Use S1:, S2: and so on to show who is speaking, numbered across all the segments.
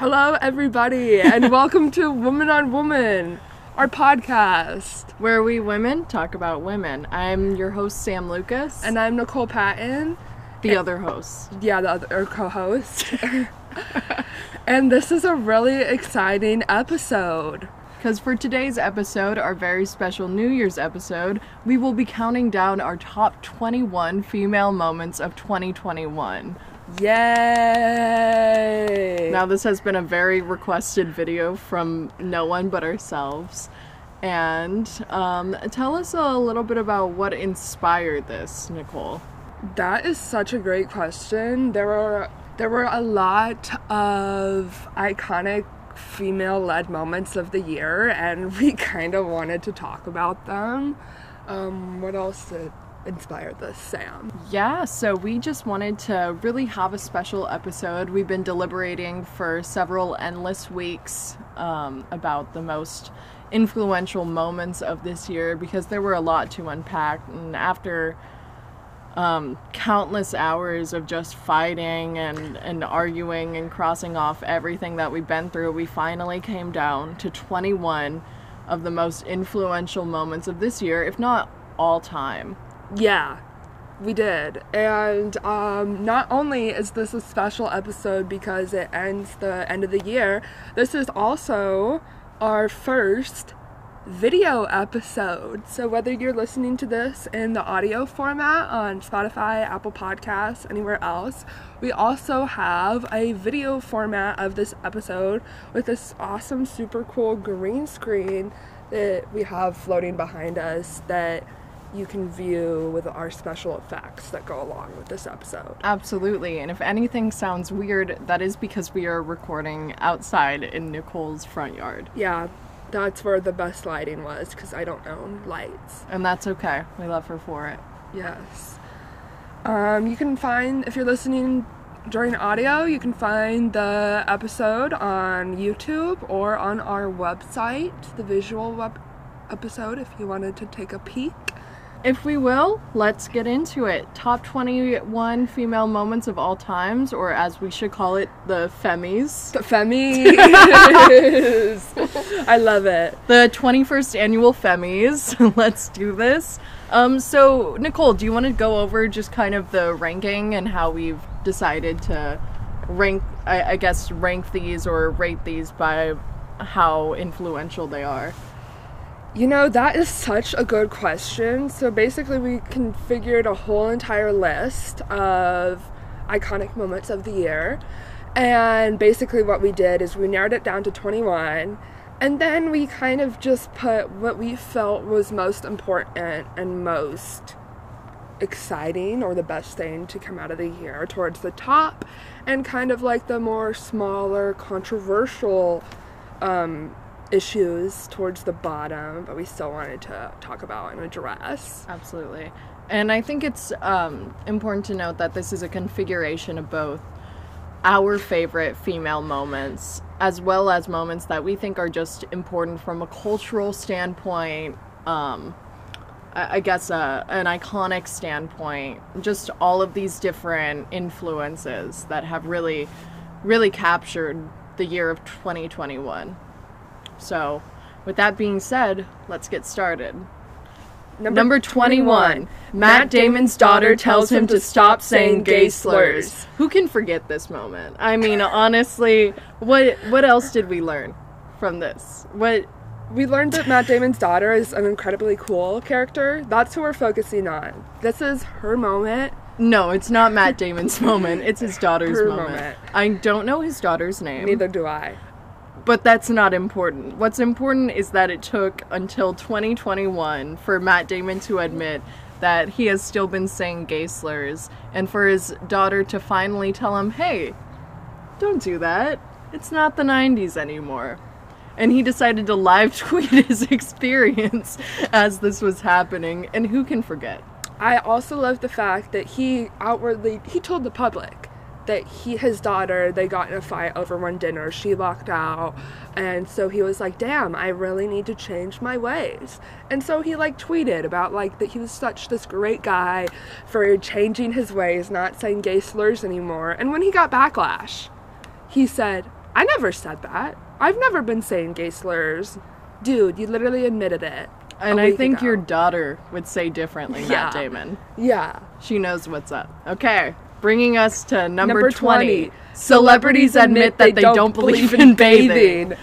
S1: Hello, everybody, and welcome to Woman on Woman, our podcast.
S2: Where we women talk about women. I'm your host, Sam Lucas,
S1: And I'm Nicole Patton,
S2: the other host.
S1: yeah, the other co host. and this is a really exciting episode.
S2: Because for today's episode, our very special New Year's episode, we will be counting down our top 21 female moments of 2021.
S1: Yay!
S2: Now, this has been a very requested video from no one but ourselves. And um, tell us a little bit about what inspired this, Nicole.
S1: That is such a great question. There were there were a lot of iconic female-led moments of the year, and we kind of wanted to talk about them. Um, what else did inspire this, Sam?
S2: Yeah, so we just wanted to really have a special episode. We've been deliberating for several endless weeks um, about the most influential moments of this year because there were a lot to unpack. And after um, countless hours of just fighting and, and arguing and crossing off everything that we've been through, we finally came down to 21 of the most influential moments of this year, if not all time.
S1: Yeah, we did. And um, not only is this a special episode because it ends the end of the year, this is also our first video episode. So whether you're listening to this in the audio format on Spotify, Apple Podcasts, anywhere else, we also have a video format of this episode with this awesome, super cool green screen that we have floating behind us that you can view with our special effects that go along with this episode.
S2: Absolutely. And if anything sounds weird, that is because we are recording outside in Nicole's front yard.
S1: Yeah, that's where the best lighting was because I don't own lights.
S2: And that's okay. We love her for it.
S1: Yes. Um, you can find, if you're listening during audio, you can find the episode on YouTube or on our website, the visual web episode, if you wanted to take a peek.
S2: If we will, let's get into it. Top 21 female moments of all times, or as we should call it, the Femmies.
S1: The Femmies. I love it.
S2: The 21st annual Femmies. let's do this. Um, so, Nicole, do you want to go over just kind of the ranking and how we've decided to rank, I, I guess, rank these or rate these by how influential they are?
S1: You know, that is such a good question. So basically, we configured a whole entire list of iconic moments of the year. And basically, what we did is we narrowed it down to 21. And then we kind of just put what we felt was most important and most exciting or the best thing to come out of the year towards the top, and kind of like the more smaller, controversial um, issues towards the bottom, but we still wanted to talk about and address.
S2: Absolutely. And I think it's um, important to note that this is a configuration of both our favorite female moments as well as moments that we think are just important from a cultural standpoint, um, I I guess uh, an iconic standpoint, just all of these different influences that have really, really captured the year of 2021. So, with that being said, let's get started. Number 21. Matt Damon's daughter tells him to stop saying gay slurs. Who can forget this moment? I mean, honestly, what what else did we learn from this? What
S1: We learned that Matt Damon's daughter is an incredibly cool character. That's who we're focusing on. This is her moment.
S2: No, it's not Matt Damon's moment. It's his daughter's moment.
S1: moment.
S2: I don't know his daughter's name.
S1: Neither do I.
S2: But that's not important. What's important is that it took until 2021 for Matt Damon to admit that he has still been saying gay slurs and for his daughter to finally tell him, hey, don't do that. It's not the 90s anymore. And he decided to live tweet his experience as this was happening, and who can forget?
S1: I also love the fact that he outwardly he told the public that he his daughter they got in a fight over one dinner she walked out and so he was like damn i really need to change my ways and so he like tweeted about like that he was such this great guy for changing his ways not saying gay slurs anymore and when he got backlash he said I never said that. I've never been saying gay slurs. Dude, you literally admitted it.
S2: And I think
S1: ago.
S2: your daughter would say differently, Matt Damon.
S1: Yeah.
S2: She knows what's up. Okay, bringing us to number,
S1: Number
S2: 20.
S1: 20.
S2: Celebrities admit that they don't believe in bathing.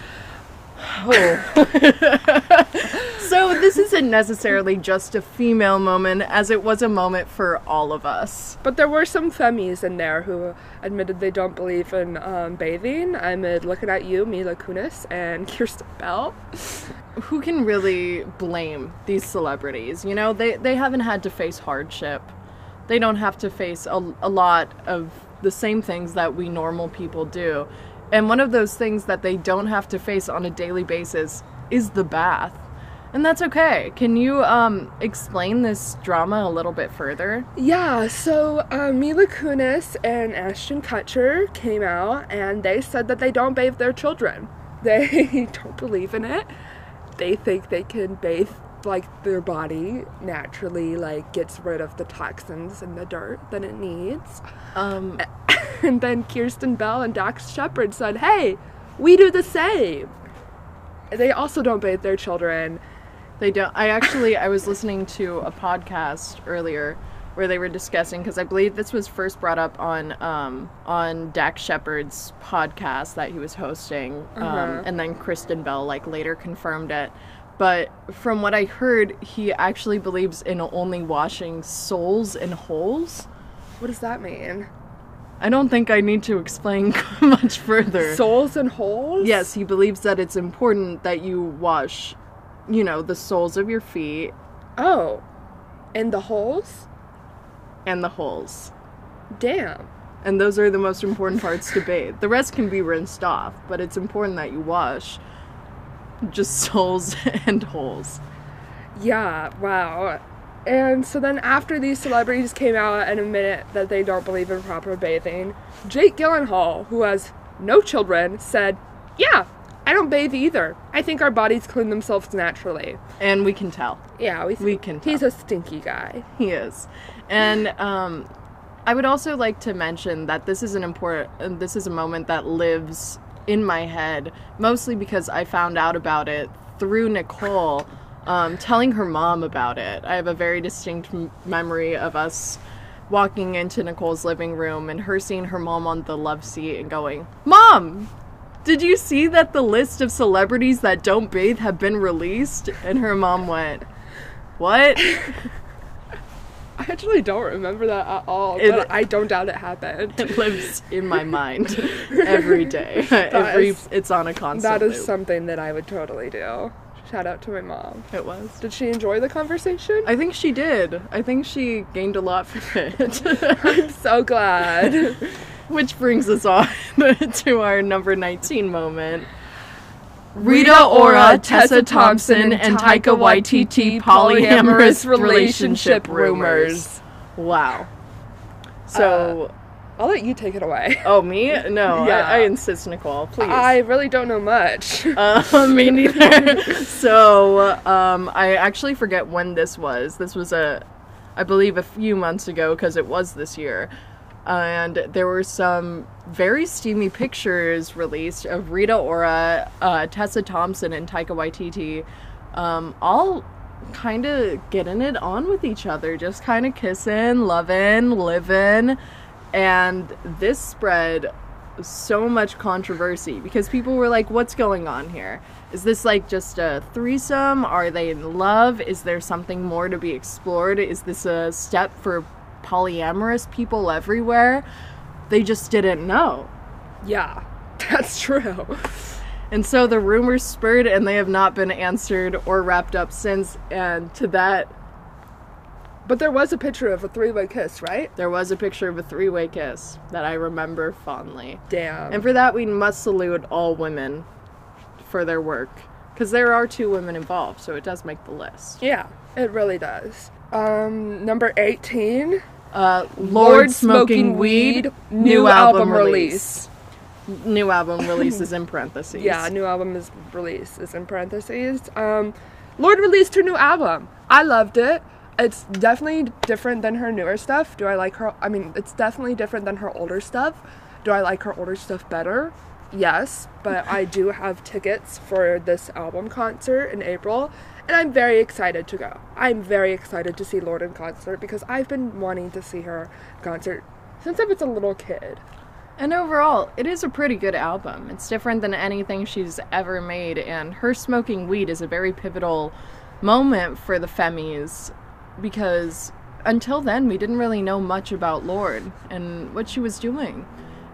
S2: So this isn't necessarily just a female moment, as it was a moment for all of us.
S1: But there were some femmies in there who admitted they don't believe in um, bathing. I'm uh, looking at you, Mila Kunis, and Kristen Bell.
S2: Who can really blame these celebrities? You know, they, they haven't had to face hardship. They don't have to face a, a lot of the same things that we normal people do. And one of those things that they don't have to face on a daily basis is the bath. And that's okay. Can you um, explain this drama a little bit further?
S1: Yeah, so um, Mila Kunis and Ashton Kutcher came out and they said that they don't bathe their children. They don't believe in it. They think they can bathe like their body naturally like gets rid of the toxins and the dirt that it needs.
S2: Um,
S1: And then Kristen Bell and Dax Shepard said, "Hey, we do the same." They also don't bathe their children.
S2: They don't. I actually I was listening to a podcast earlier where they were discussing because I believe this was first brought up on um, on Dax Shepard's podcast that he was hosting, um,
S1: Uh-huh.
S2: and then Kristen Bell like later confirmed it. But from what I heard, he actually believes in only washing souls and holes.
S1: What does that mean?
S2: I don't think I need to explain much further.
S1: Souls and holes?
S2: Yes, he believes that it's important that you wash, you know, the soles of your feet
S1: Oh. And the holes?
S2: and the holes.
S1: Damn.
S2: And those are the most important parts to bathe. The rest can be rinsed off, but it's important that you wash just soles and holes.
S1: Yeah, wow. And so then after these celebrities came out and admitted that they don't believe in proper bathing, Jake Gyllenhaal, who has no children, said, "Yeah, I don't bathe either. I think our bodies clean themselves naturally."
S2: And we can tell.
S1: Yeah, we,
S2: We can
S1: He's a stinky guy.
S2: He is. And um, I would also like to mention that this is an important, this is a moment that lives in my head, mostly because I found out about it through Nicole um, telling her mom about it. I have a very distinct m- memory of us walking into Nicole's living room and her seeing her mom on the love seat and going, Mom! Did you see that the list of celebrities that don't bathe have been released? And her mom went, What?
S1: I actually don't remember that at all,
S2: It-
S1: but I don't doubt it happened.
S2: it lives in my mind every day. every
S1: is-
S2: it's on a constant
S1: That is
S2: loop.
S1: something that I would totally do. Shout out to my mom.
S2: it was.
S1: Did she enjoy the conversation?
S2: I think she did. I think she gained a lot from it.
S1: I'm so glad.
S2: Which brings us on to our number 19 moment. Rita Ora, Tessa Thompson, and Taika Waititi polyamorous relationship rumors. Wow. So,
S1: I'll let you take it away.
S2: oh, me? No,
S1: Yeah.
S2: I, I insist, Nicole. Please.
S1: I really don't know much.
S2: Uh, me neither. so, um, I actually forget when this was. This was a, I believe, a few months ago because it was this year. And there were some very steamy pictures released of Rita Ora, uh, Tessa Thompson, and Taika Waititi, um, all kind of getting it on with each other, just kind of kissing, loving, living. And this spread so much controversy because people were like, what's going on here? Is this like just a threesome? Are they in love? Is there something more to be explored? Is this a step for polyamorous people everywhere? They just didn't know.
S1: yeah, that's true.
S2: And so the rumors spurred and they have not been answered or wrapped up since. And to that,
S1: But there was a picture of a three-way kiss, right?
S2: there was a picture of a three way kiss that I remember fondly.
S1: Damn.
S2: And for that, we must salute all women for their work. Because there are two women involved, so it does make the list.
S1: yeah, it really does. Um, number 18.
S2: Uh, Lorde, Smoking, Weed, new, album, release. New album release is in parentheses.
S1: Yeah, new album is release is in parentheses. Um, Lorde released her new album. I loved it. It's definitely different than her newer stuff. Do I like her? I mean, it's definitely different than her older stuff. Do I like her older stuff better? Yes, but I do have tickets for this album concert in April, and I'm very excited to go. I'm very excited to see Lorde in concert because I've been wanting to see her concert since I was a little kid.
S2: And overall, it is a pretty good album. It's different than anything she's ever made, and her smoking weed is a very pivotal moment for the Femmies because until then, we didn't really know much about Lorde and what she was doing.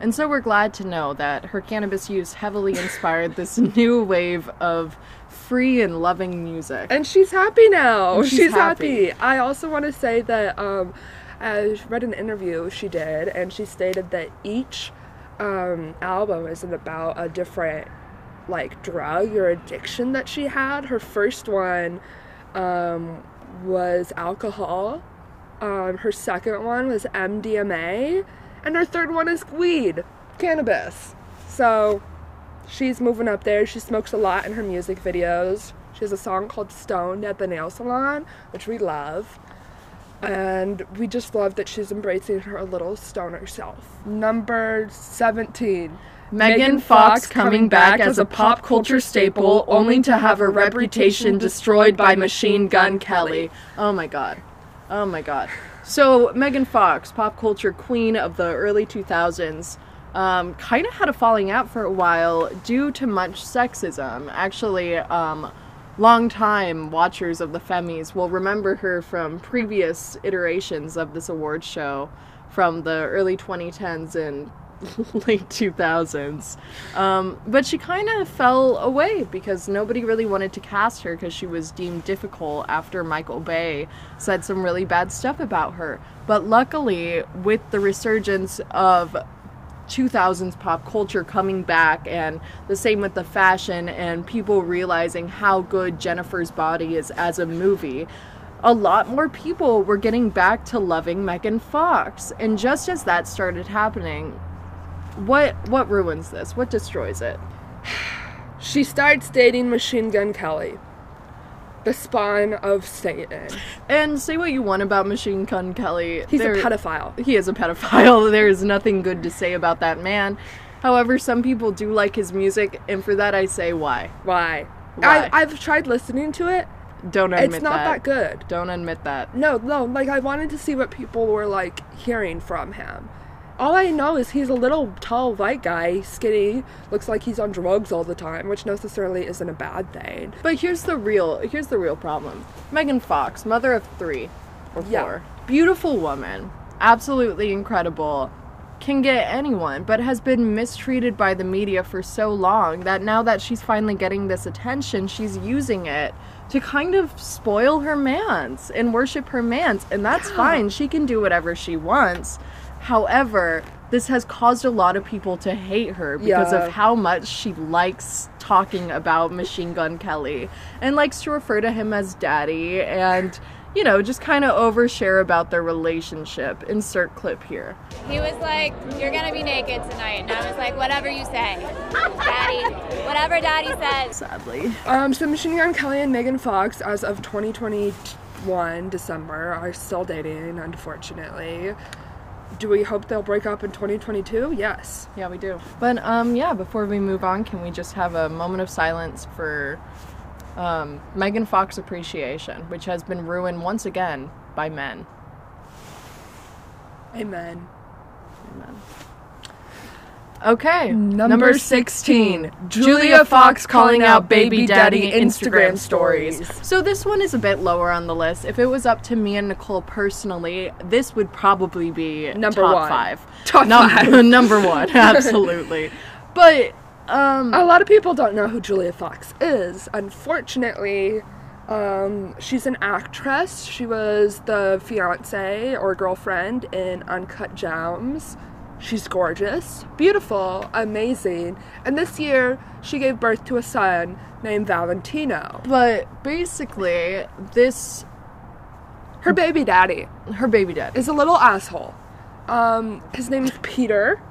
S2: And so we're glad to know that her cannabis use heavily inspired this new wave of free and loving music.
S1: And she's happy now.
S2: And she's
S1: she's
S2: happy.
S1: happy. I also want to say that um, I read an interview she did, and she stated that each um, album isn't about a different like drug or addiction that she had. Her first one um, was alcohol. Um, her second one was MDMA, and her third one is weed, cannabis. So she's moving up there. She smokes a lot in her music videos. She has a song called Stoned at the Nail Salon, which we love. And we just love that she's embracing her little stoner self. Number 17.
S2: Megan Fox coming back as a pop culture staple only to have her reputation destroyed by Machine Gun Kelly. Oh my god. Oh my god. So, Megan Fox, pop culture queen of the early 2000s, um, kind of had a falling out for a while due to much sexism. Actually, um, longtime watchers of the Femmies will remember her from previous iterations of this award show from the early 2010s and late 2000s. Um, but she kind of fell away because nobody really wanted to cast her because she was deemed difficult after Michael Bay said some really bad stuff about her. But luckily, with the resurgence of 2000s pop culture coming back and the same with the fashion and people realizing how good Jennifer's body is as a movie a lot more people were getting back to loving Megan Fox and just as that started happening what what ruins this what destroys it
S1: She starts dating Machine Gun Kelly, the spawn of Satan.
S2: and say what you want about Machine Gun Kelly
S1: He's
S2: there-
S1: a pedophile.
S2: he is a pedophile. There is nothing good to say about that man. However, some people do like his music, and for that I say why.
S1: Why?
S2: Why?
S1: I, I've tried listening to it.
S2: Don't admit that.
S1: It's not that good.
S2: Don't admit that.
S1: No, no, like I wanted to see what people were like hearing from him. All I know is he's a little tall white guy, skinny, looks like he's on drugs all the time, which necessarily isn't a bad thing.
S2: But here's the real here's the real problem. Megan Fox, mother of three or four,
S1: Yeah.
S2: beautiful woman, absolutely incredible, can get anyone, but has been mistreated by the media for so long that now that she's finally getting this attention, she's using it to kind of spoil her mans and worship her mans, and that's fine. She can do whatever she wants. However, this has caused a lot of people to hate her because
S1: Yeah.
S2: of how much she likes talking about Machine Gun Kelly and likes to refer to him as daddy and, you know, just kind of overshare about their relationship. Insert clip here.
S3: He was like, You're gonna be naked tonight. And I was like, Whatever you say. Daddy, whatever daddy says.
S2: Sadly.
S1: Um, so Machine Gun Kelly and Megan Fox, as of 2021 December, are still dating, unfortunately. Do we hope they'll break up in 2022? Yes.
S2: Yeah, we do. But um yeah, before we move on, can we just have a moment of silence for um, Megan Fox appreciation, which has been ruined once again by men.
S1: Amen.
S2: Amen. Okay,
S1: Number 16, Julia Fox calling out baby daddy Instagram stories.
S2: So this one is a bit lower on the list. If it was up to me and Nicole personally, this would probably be
S1: Number
S2: top
S1: one.
S2: five.
S1: Top
S2: Num-
S1: five.
S2: number one, absolutely. But um,
S1: A lot of people don't know who Julia Fox is. Unfortunately, um, she's an actress. She was the fiance or girlfriend in Uncut Gems. She's gorgeous, beautiful, amazing. And this year, she gave birth to a son named Valentino.
S2: but basically, this
S1: Her baby daddy
S2: her baby dad.
S1: is a little asshole. Um, his name is Peter.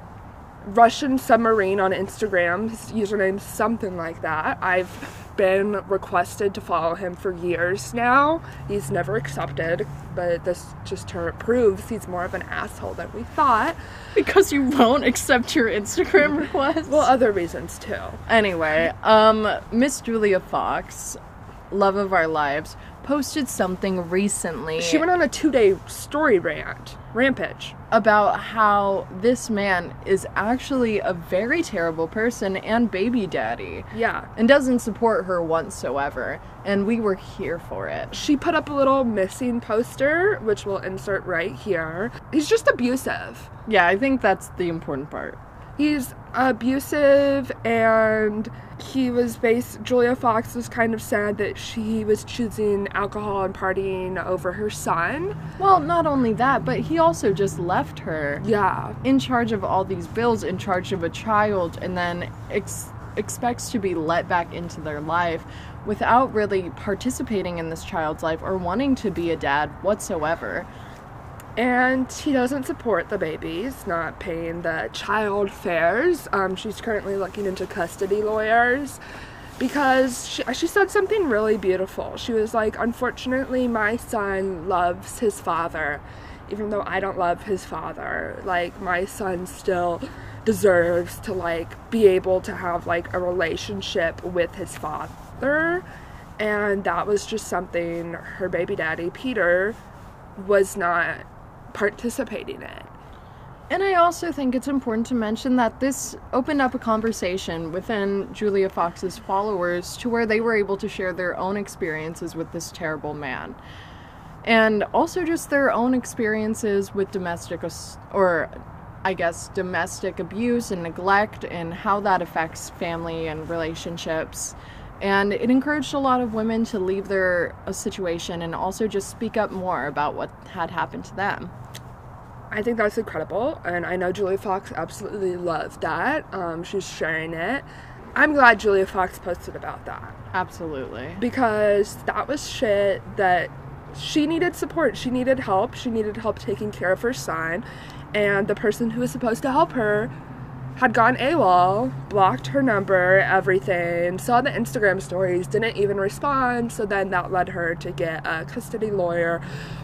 S1: Russian submarine on Instagram. His username's something like that. I've been requested to follow him for years now. He's never accepted, but this just proves he's more of an asshole than we thought.
S2: Because you won't accept your Instagram request.
S1: Well, other reasons too.
S2: Anyway, um, Miss Julia Fox, love of our lives, posted something recently.
S1: She went on a two day story rant, rampage.
S2: about how this man is actually a very terrible person and baby daddy
S1: Yeah.
S2: and doesn't support her whatsoever. And we were here for it.
S1: She put up a little missing poster, which we'll insert right here. He's just abusive.
S2: Yeah, I think that's the important part.
S1: He's abusive and he was based Julia Fox was kind of sad that she was choosing alcohol and partying over her son.
S2: Well, not only that, but he also just left her
S1: Yeah.
S2: in charge of all these bills, in charge of a child, and then ex- expects to be let back into their life without really participating in this child's life or wanting to be a dad whatsoever.
S1: And he doesn't support the babies, not paying the child fares. Um, she's currently looking into custody lawyers because she, she said something really beautiful. She was like, Unfortunately, my son loves his father, even though I don't love his father. Like, my son still deserves to like be able to have like a relationship with his father and that was just something her baby daddy Peter was not participating in. It.
S2: And I also think it's important to mention that this opened up a conversation within Julia Fox's followers to where they were able to share their own experiences with this terrible man. And also just their own experiences with domestic or I guess domestic abuse and neglect and how that affects family and relationships. And it encouraged a lot of women to leave their uh, situation and also just speak up more about what had happened to them.
S1: I think that's incredible, and I know Julia Fox absolutely loved that. Um, she's sharing it. I'm glad Julia Fox posted about that
S2: Absolutely.
S1: because that was shit that she needed support. She needed help. She needed help taking care of her son, and the person who was supposed to help her had gone AWOL, blocked her number, everything, saw the Instagram stories, didn't even respond. So then that led her to get a custody lawyer.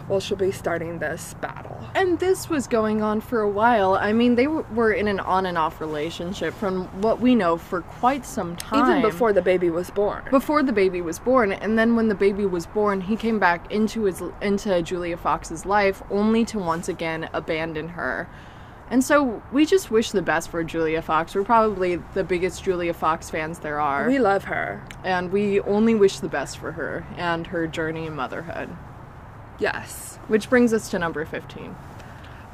S1: Well, she'll be starting this battle.
S2: And this was going on for a while. I mean, they w- were in an on and off relationship from what we know for quite some time.
S1: Even before the baby was born.
S2: before the baby was born and then when the baby was born he came back into his into Julia Fox's life only to once again abandon her. And so we just wish the best for Julia Fox. We're probably the biggest Julia Fox fans there are.
S1: we love her.
S2: and we only wish the best for her and her journey in motherhood.
S1: Yes.
S2: Which brings us to number 15.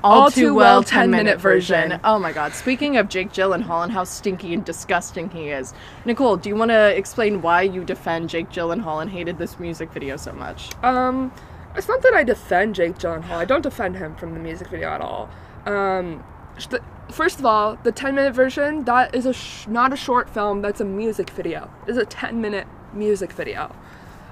S1: All Too Well 10-minute version.
S2: Oh my god. Speaking of Jake Gyllenhaal and how stinky and disgusting he is, Nicole, do you want to explain why you defend Jake Gyllenhaal and hated this music video so much?
S1: Um, it's not that I defend Jake Gyllenhaal. I don't defend him from the music video at all. Um, first of all, the 10 minute version, that is a sh- not a short film, that's a music video. It's a 10 minute music video.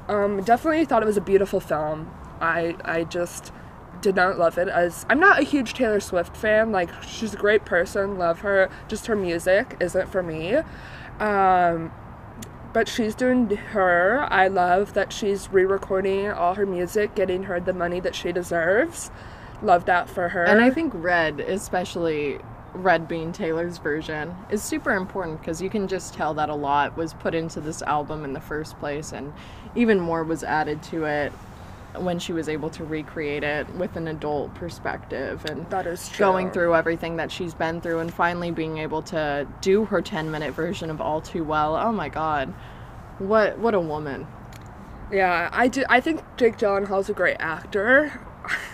S1: Um, definitely thought it was a beautiful film. I, I just did not love it as I'm not a huge Taylor Swift fan. Like she's a great person, love her. Just her music isn't for me. Um, but she's doing her. I love that she's re-recording all her music, getting her the money that she deserves. Love that for her.
S2: And I think Red, especially Red being Taylor's version, is super important because you can just tell that a lot was put into this album in the first place, and even more was added to it when she was able to recreate it with an adult perspective and
S1: that is true.
S2: going through everything that she's been through and finally being able to do her 10 minute version of All Too Well. Oh my god. What what a woman.
S1: Yeah, I do. I think Jake Gyllenhaal's a great actor.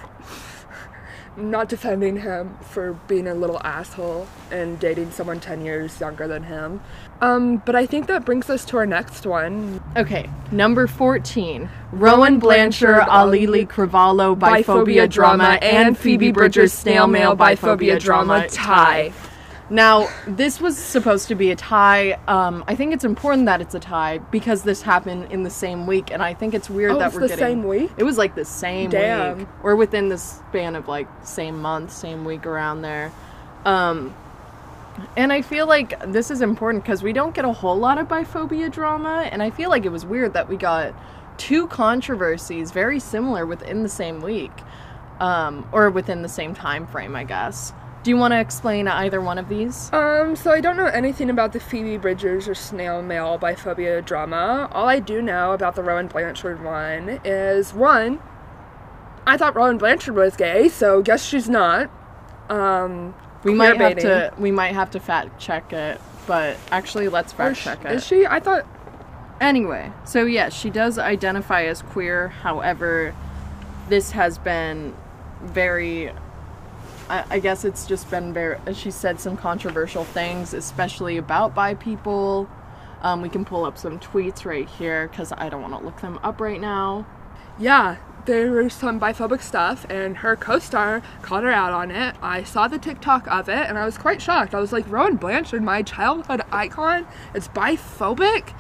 S1: Not defending him for being a little asshole and dating someone 10 years younger than him. Um, but I think that brings us to our next one.
S2: Okay, number 14. Rowan Blanchard, Alili Cravallo, Biphobia Drama, and Phoebe Bridgers Snail Mail Biphobia Drama tie. Now, this was supposed to be a tie. Um, I think it's important that it's a tie because this happened in the same week, and I think it's weird
S1: Oh,
S2: that
S1: it's
S2: we're getting
S1: the
S2: getting.
S1: same week?
S2: It was like the same
S1: Damn.
S2: week, or within the span of like same month, same week around there. Um, And I feel like this is important because we don't get a whole lot of biphobia drama, and I feel like it was weird that we got two controversies very similar within the same week, um, or within the same time frame, I guess. Do you want to explain either one of these?
S1: Um, so I don't know anything about the Phoebe Bridgers or snail mail biphobia drama. All I do know about the Rowan Blanchard one is one, I thought Rowan Blanchard was gay, so guess she's not. Um,
S2: We might have to we might have to fact check it, but actually let's fact
S1: sh-
S2: check it.
S1: Is she? I thought.
S2: Anyway, so yes, she does identify as queer. However, this has been very. I, I guess it's just been very. She said some controversial things, especially about bi people. Um, we can pull up some tweets right here because I don't want to look them up right now.
S1: Yeah, there was some biphobic stuff, and her co-star called her out on it. I saw the TikTok of it, and I was quite shocked. I was like, Rowan Blanchard, my childhood icon, it's biphobic.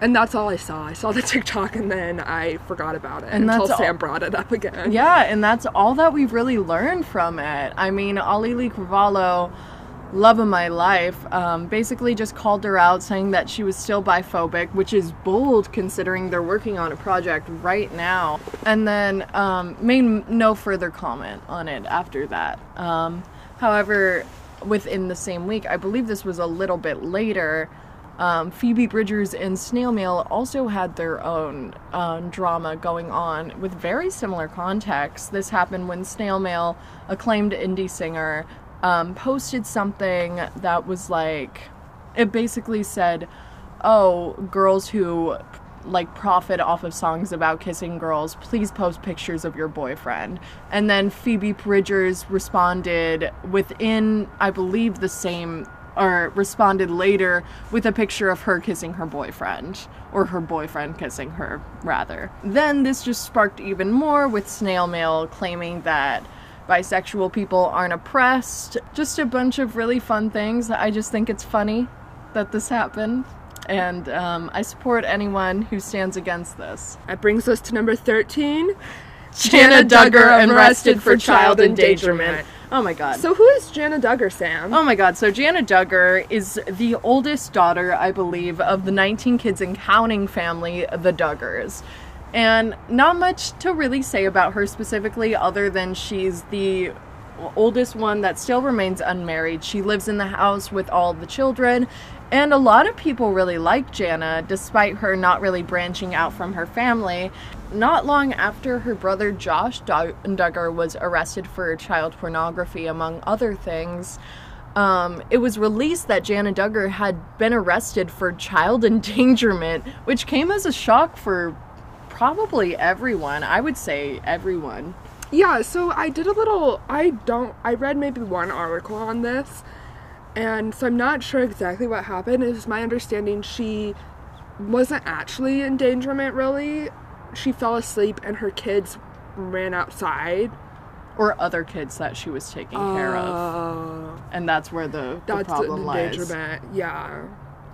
S1: And that's all I saw. I saw the TikTok and then I forgot about it
S2: And
S1: until
S2: that's all-
S1: Sam brought it up again.
S2: Yeah, and that's all that we've really learned from it. I mean, Ali Lee Carvalho, love of my life, um, basically just called her out saying that she was still biphobic, which is bold considering they're working on a project right now. And then um, made no further comment on it after that. Um, however, within the same week, I believe this was a little bit later. Um, Phoebe Bridgers and Snail Mail also had their own um, drama going on with very similar context. This happened when Snail Mail, acclaimed indie singer, um, posted something that was like, it basically said, "Oh, girls who like profit off of songs about kissing girls, please post pictures of your boyfriend." And then Phoebe Bridgers responded within, I believe, the same or responded later with a picture of her kissing her boyfriend or her boyfriend kissing her rather. Then this just sparked even more with snail mail claiming that bisexual people aren't oppressed. Just a bunch of really fun things i just think it's funny that this happened. And um, i support anyone who stands against this.
S1: That brings us to number 13.
S2: jana duggar arrested for child endangerment oh my god
S1: So who is Jana Duggar, Sam?
S2: Oh my god, so Jana Duggar is the oldest daughter, I believe, of the 19 kids and counting family, the Duggars. And not much to really say about her specifically, other than she's the oldest one that still remains unmarried. She lives in the house with all the children. And a lot of people really like Jana, despite her not really branching out from her family. Not long after her brother Josh Duggar was arrested for child pornography, among other things, um, it was released that Jana Duggar had been arrested for child endangerment, which came as a shock for probably everyone. I would say everyone.
S1: Yeah, so I did a little. I don't. I read maybe one article on this, and so I'm not sure exactly what happened. It was my understanding she wasn't actually endangerment, really. She fell asleep and her kids ran outside.
S2: Or other kids that she was taking care of.
S1: Uh,
S2: And that's where the, the
S1: that's
S2: problem lies.
S1: endangerment. Yeah.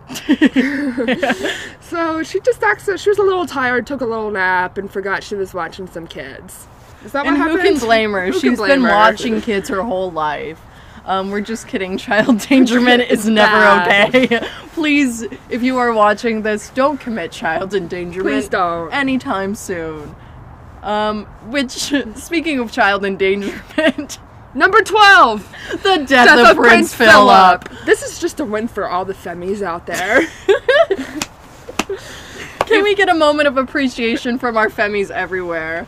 S1: so she just acted. She was a little tired, took a little nap, and forgot she was watching some kids. Is that
S2: And
S1: what
S2: who can blame her?
S1: Who
S2: She's
S1: blame
S2: been
S1: her?
S2: watching kids her whole life. Um, we're just kidding. Child endangerment is never
S1: bad.
S2: okay. Please, if you are watching this, don't commit child endangerment.
S1: Please don't.
S2: Anytime soon. Um, which, speaking of child endangerment,
S1: Number twelve.
S2: the death, of, Prince, Philip.
S1: This is just a win for all the femmies out there.
S2: Can we get a moment of appreciation from our femmies everywhere?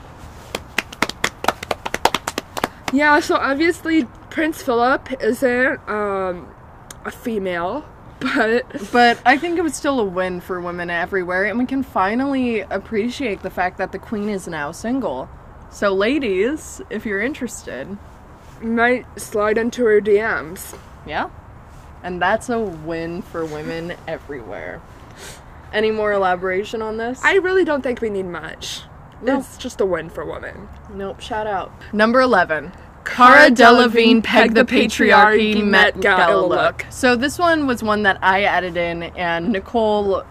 S1: yeah, so obviously Prince Philip isn't um, a female, but
S2: But I think it was still a win for women everywhere, and we can finally appreciate the fact that the queen is now single. So, ladies, if you're interested,
S1: might slide into her DMs.
S2: yeah. And that's a win for women everywhere. Any more elaboration on this?
S1: I really don't think we need much.
S2: No.
S1: It's just a win for women.
S2: Nope, shout out. Number 11. Cara Delevingne pegged the patriarchy Met Gala look. So this one was one that I added in and Nicole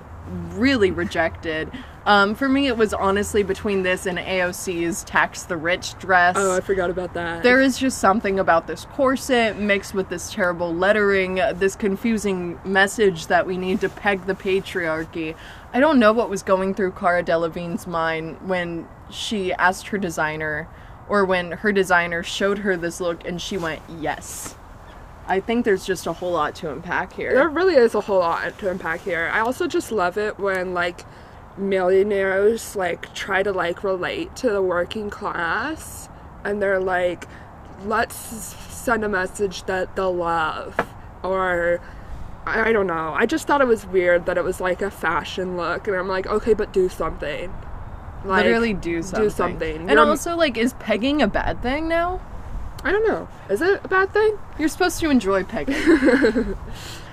S2: really rejected. Um, for me, it was honestly between this and AOC's tax the rich dress.
S1: Oh, I forgot about that.
S2: There is just something about this corset mixed with this terrible lettering, this confusing message that we need to peg the patriarchy. I don't know what was going through Cara Delevingne's mind when she asked her designer, or when her designer showed her this look and she went, yes. I think there's just a whole lot to unpack here.
S1: There really is a whole lot to unpack here. I also just love it when like millionaires like try to like relate to the working class and they're like let's send a message that they'll love or I, I don't know. I just thought it was weird that it was like a fashion look and I'm like, okay, but do something. Like,
S2: Literally do something.
S1: Do something.
S2: And
S1: You're-
S2: also, like, is pegging a bad thing now?
S1: I don't know. Is it a bad thing?
S2: You're supposed to enjoy pegging.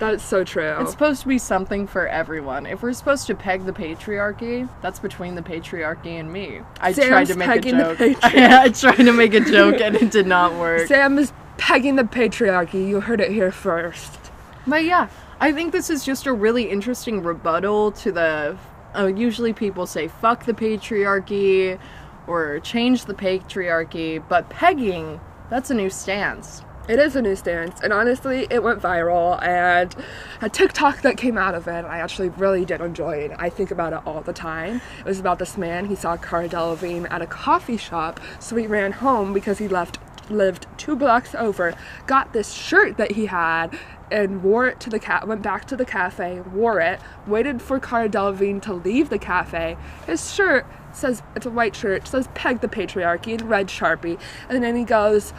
S1: That is so true.
S2: It's supposed to be something for everyone. If we're supposed to peg the patriarchy, that's between the patriarchy and me. I
S1: Sam's
S2: tried to make a
S1: pegging the
S2: joke. I tried to make a joke and it did not work.
S1: Sam is pegging the patriarchy. You heard it here first.
S2: But yeah, I think this is just a really interesting rebuttal to the. Uh, usually people say fuck the patriarchy or change the patriarchy, but pegging, that's a new stance.
S1: It is a new stance, and honestly, it went viral. And a TikTok that came out of it, I actually really did enjoy it. I think about it all the time. It was about this man. He saw Cara Delevingne at a coffee shop, so he ran home because he left lived two blocks over. Got this shirt that he had and wore it to the cat. Went back to the cafe, wore it, waited for Cara Delevingne to leave the cafe. His shirt says it's a white shirt says "Peg the patriarchy" in red sharpie, and then he goes.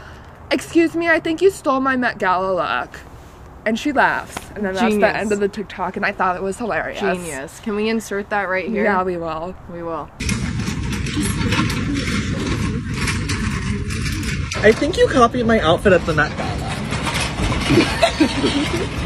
S1: Excuse me, I think you stole my Met Gala look. And she laughs. And then that's the end of the TikTok, and I thought it was hilarious.
S2: Genius. Can we insert that right here?
S1: Yeah, we will.
S2: we will.
S4: I think you copied my outfit at the Met Gala.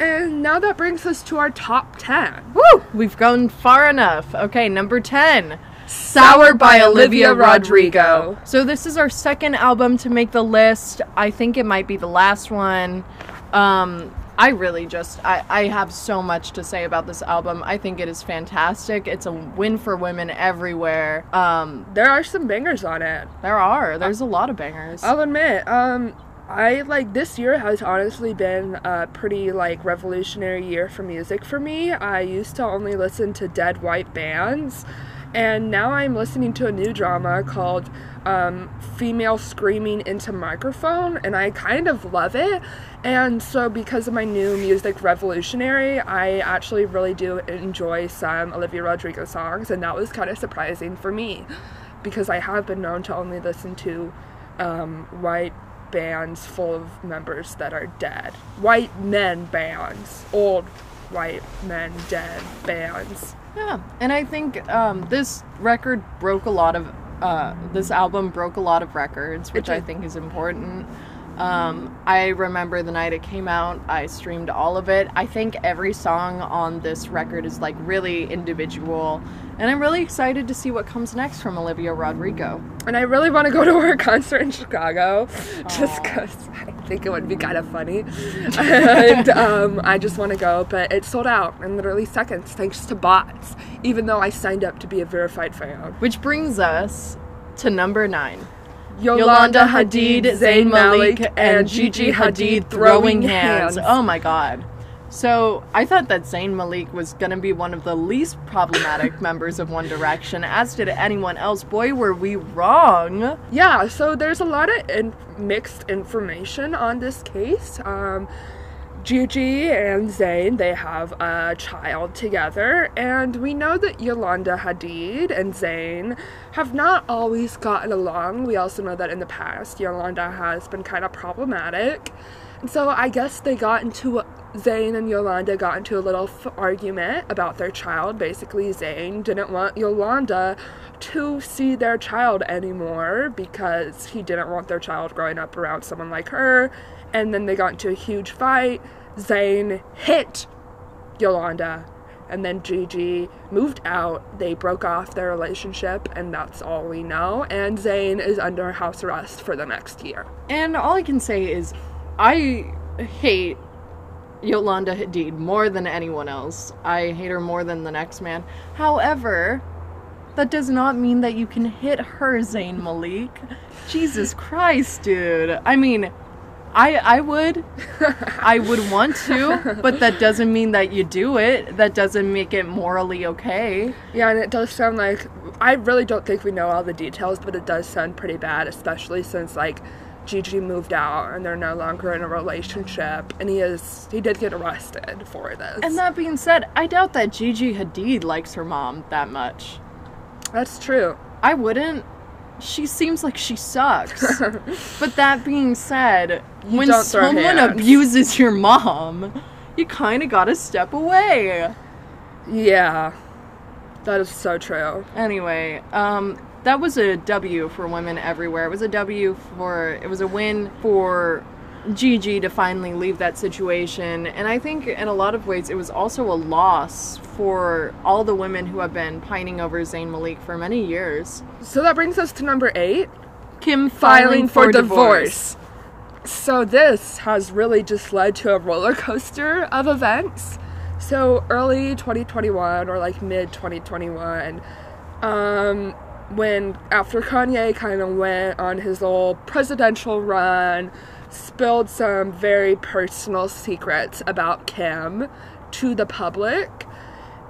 S1: And now that brings us to our top 10.
S2: Woo! We've gone far enough. Okay, number 10. Sour by Olivia Rodrigo. So this is our second album to make the list. I think it might be the last one. Um I really just I, I have so much to say about this album. I think it is fantastic. It's a win for women everywhere. Um
S1: There are some bangers on it.
S2: there are. There's a lot of bangers.
S1: I'll admit, um, I like this year has honestly been a pretty like revolutionary year for music for me. I used to only listen to dead white bands, and now I'm listening to a new drama called um, Female Screaming into Microphone, and I kind of love it. And so, because of my new music revolutionary, I actually really do enjoy some Olivia Rodrigo songs, and that was kind of surprising for me because I have been known to only listen to um, white bands full of members that are dead. White men bands. Old white men dead bands.
S2: Yeah, and I think um, this record broke a lot of. Uh, this album broke a lot of records, which I think is important. Um, I remember the night it came out, I streamed all of it. I think every song on this record is like really individual, and I'm really excited to see what comes next from Olivia Rodrigo.
S1: And I really want to go to her concert in Chicago just because I think it would be kind of funny. and um, I just want to go, but it sold out in literally seconds thanks to bots, even though I signed up to be a verified fan.
S2: Which brings us to number nine.
S1: Yolanda Hadid, Zayn Malik, and Gigi Hadid throwing hands.
S2: Oh my god. So I thought that Zayn Malik was gonna be one of the least problematic members of One Direction, as did anyone else. Boy, were we wrong.
S1: Yeah, so there's a lot of in- mixed information on this case. Um, Gigi and Zayn, they have a child together, and we know that Yolanda Hadid and Zayn have not always gotten along. We also know that in the past, Yolanda has been kind of problematic. And so I guess they got into Zayn and Yolanda got into a little f- argument about their child. Basically, Zayn didn't want Yolanda to see their child anymore because he didn't want their child growing up around someone like her. And then they got into a huge fight. Zayn hit Yolanda. And then Gigi moved out. They broke off their relationship, and that's all we know. And Zayn is under house arrest for the next year.
S2: And all I can say is, I hate Yolanda Hadid more than anyone else. I hate her more than the next man. However, that does not mean that you can hit her, Zayn Malik. Jesus Christ, dude. I mean, I I would I would want to, but that doesn't mean that you do it. That doesn't make it morally okay.
S1: Yeah, and it does sound like I really don't think we know all the details, but it does sound pretty bad, especially since like Gigi moved out and they're no longer in a relationship, and he is he did get arrested for this.
S2: And that being said, I doubt that Gigi Hadid likes her mom that much.
S1: that's true.
S2: I wouldn't. She seems like she sucks. but that being said, when someone abuses your mom, you kind of gotta step away.
S1: Yeah, that is so true.
S2: Anyway, um, that was a W for women everywhere. It was a W for. It was a win for Gigi to finally leave that situation. And I think in a lot of ways it was also a loss for all the women who have been pining over Zayn Malik for many years.
S1: So that brings us to number eight.
S2: Kim
S1: filing for divorce. So this has really just led to a roller coaster of events. So early 2021 or like mid 2021, um, when after Kanye kind of went on his little presidential run, spilled some very personal secrets about Kim to the public.